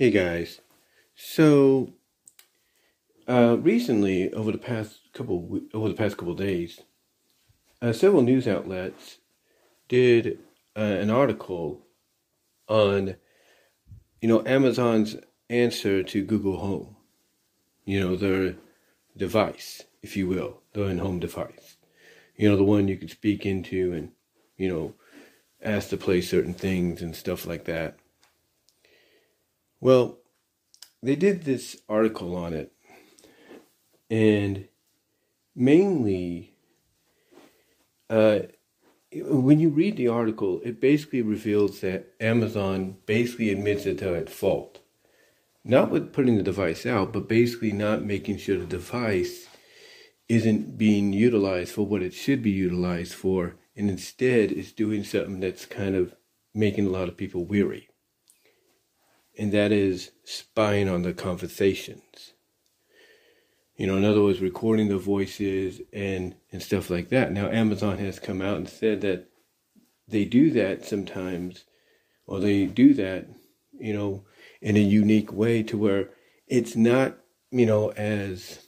Hey guys, so uh, recently over the past couple over the past couple days, uh, several news outlets did uh, an article on you know Amazon's answer to Google Home, you know their device, if you will, their in-home device, you know the one you could speak into and you know ask to play certain things and stuff like that. Well, they did this article on it, and mainly, uh, when you read the article, it basically reveals that Amazon basically admits that they're at fault. Not with putting the device out, but basically not making sure the device isn't being utilized for what it should be utilized for, and instead is doing something that's kind of making a lot of people weary and that is spying on the conversations. You know, in other words, recording the voices and, and stuff like that. Now, Amazon has come out and said that they do that sometimes, or they do that, you know, in a unique way to where it's not, you know, as,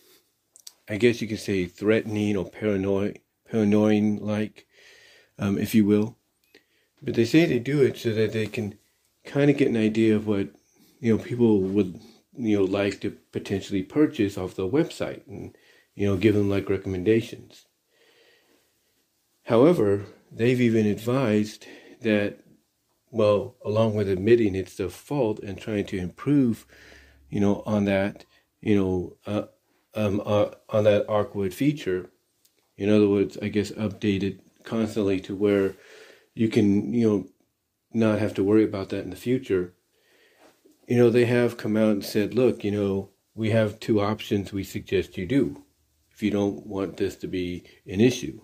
I guess you could say, threatening or paranoid, paranoid like, um, if you will. But they say they do it so that they can kind of get an idea of what you know people would you know like to potentially purchase off the website and you know give them like recommendations. However they've even advised that well along with admitting it's their fault and trying to improve you know on that you know uh, um, uh, on that awkward feature in other words i guess updated constantly to where you can you know not have to worry about that in the future you know, they have come out and said, look, you know, we have two options we suggest you do if you don't want this to be an issue.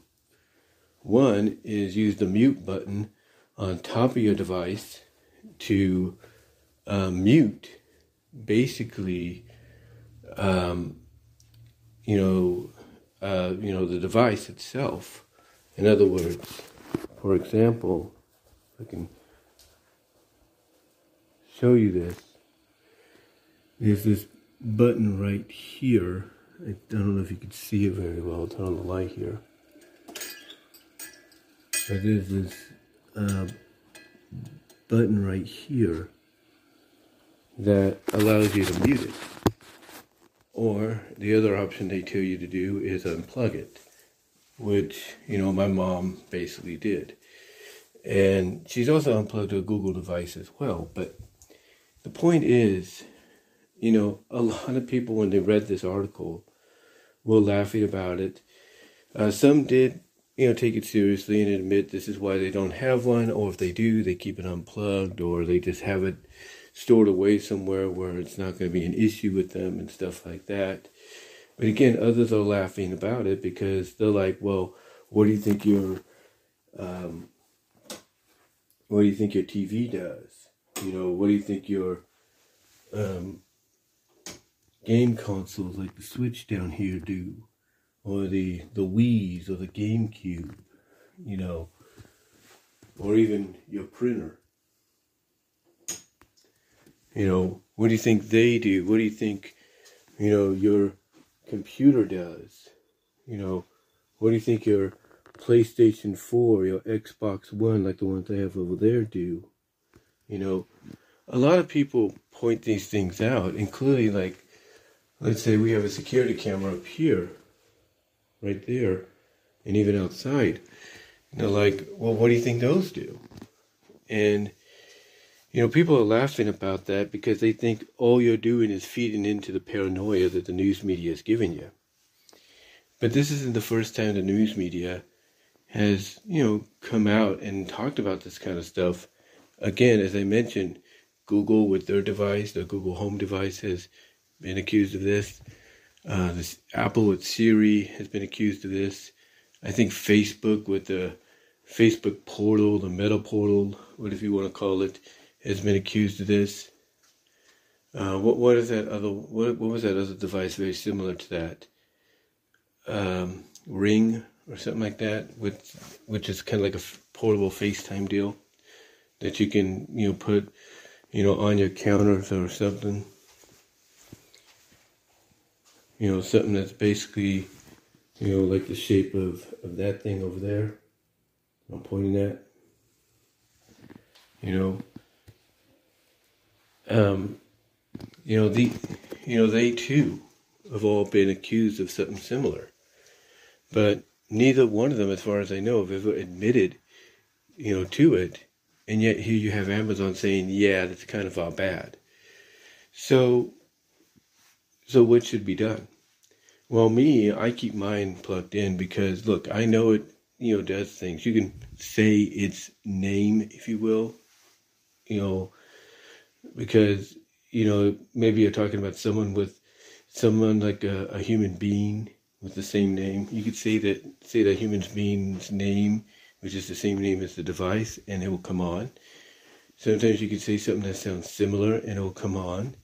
One is use the mute button on top of your device to uh, mute basically, um, you know, uh, you know, the device itself. In other words, for example, I can show you this there's this button right here. I don't know if you can see it very well. Turn on the light here. But there's this uh, button right here that allows you to mute it. Or the other option they tell you to do is unplug it, which, you know, my mom basically did. And she's also unplugged a Google device as well. But the point is, you know, a lot of people, when they read this article, were laughing about it. Uh, some did, you know, take it seriously and admit this is why they don't have one, or if they do, they keep it unplugged, or they just have it stored away somewhere where it's not going to be an issue with them and stuff like that. But again, others are laughing about it because they're like, well, what do you think your, um, what do you think your TV does? You know, what do you think your, um, game consoles like the Switch down here do, or the the Wii's or the GameCube, you know, or even your printer. You know, what do you think they do? What do you think, you know, your computer does? You know, what do you think your PlayStation 4, your Xbox One, like the ones they have over there, do? You know, a lot of people point these things out, including like let's say we have a security camera up here, right there, and even outside. And they're like, well, what do you think those do? And, you know, people are laughing about that because they think all you're doing is feeding into the paranoia that the news media is giving you. But this isn't the first time the news media has, you know, come out and talked about this kind of stuff. Again, as I mentioned, Google with their device, the Google Home device, has been accused of this. Uh, this Apple with Siri has been accused of this. I think Facebook with the Facebook portal, the Meta portal, whatever you want to call it, has been accused of this. Uh, what what is that other what what was that other device very similar to that? Um, Ring or something like that, with which is kind of like a portable FaceTime deal that you can you know put you know, on your counters or something. You know, something that's basically, you know, like the shape of, of that thing over there. I'm pointing at. You know, um, you know the, you know they too have all been accused of something similar, but neither one of them, as far as I know, have ever admitted, you know, to it. And yet here you have Amazon saying, yeah, that's kind of all bad. So, so what should be done? Well, me, I keep mine plugged in because look, I know it, you know, does things. You can say its name, if you will, you know, because you know maybe you're talking about someone with someone like a, a human being with the same name. You could say that say that human being's name, which is the same name as the device, and it will come on. Sometimes you could say something that sounds similar, and it will come on.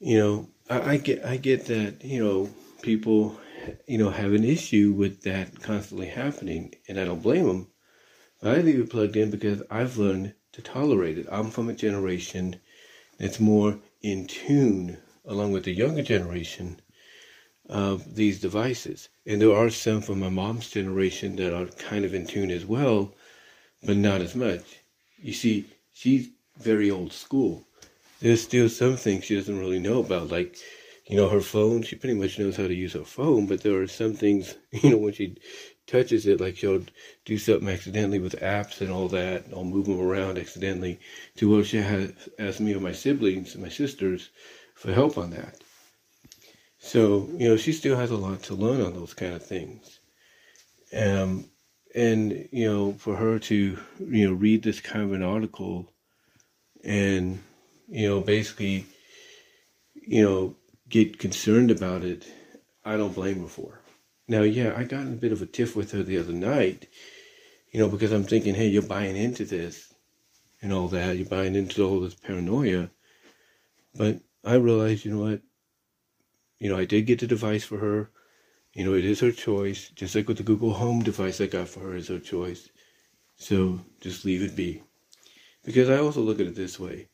You know, I, I get I get that you know people you know have an issue with that constantly happening, and I don't blame them. But I leave it plugged in because I've learned to tolerate it. I'm from a generation that's more in tune, along with the younger generation, of these devices. And there are some from my mom's generation that are kind of in tune as well, but not as much. You see, she's very old school. There's still some things she doesn't really know about, like, you know, her phone. She pretty much knows how to use her phone, but there are some things, you know, when she touches it, like she'll do something accidentally with apps and all that, I'll move them around accidentally, to where she has asked me or my siblings, my sisters, for help on that. So, you know, she still has a lot to learn on those kind of things. Um, and, you know, for her to, you know, read this kind of an article and, you know, basically, you know, get concerned about it, I don't blame her for. Now, yeah, I got in a bit of a tiff with her the other night, you know, because I'm thinking, hey, you're buying into this and all that. You're buying into all this paranoia. But I realized, you know what? You know, I did get the device for her. You know, it is her choice. Just like with the Google Home device I got for her is her choice. So just leave it be. Because I also look at it this way.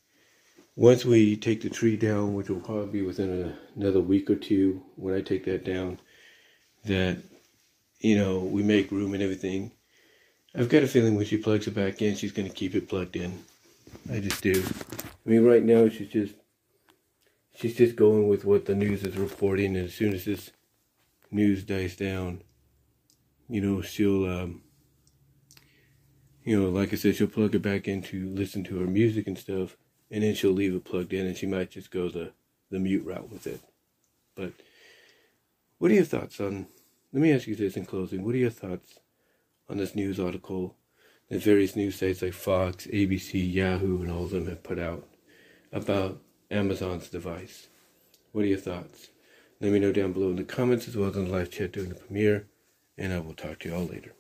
Once we take the tree down, which will probably be within a, another week or two when I take that down, that, you know, we make room and everything. I've got a feeling when she plugs it back in, she's going to keep it plugged in. I just do. I mean, right now she's just she's just going with what the news is reporting, and as soon as this news dies down, you know, she'll, um, you know, like I said, she'll plug it back in to listen to her music and stuff, and then she'll leave it plugged in, and she might just go the the mute route with it. But what are your thoughts on? Let me ask you this in closing. What are your thoughts on this news article that various news sites like Fox, ABC, Yahoo, and all of them have put out about Amazon's device? What are your thoughts? Let me know down below in the comments as well as in the live chat during the premiere, and I will talk to you all later.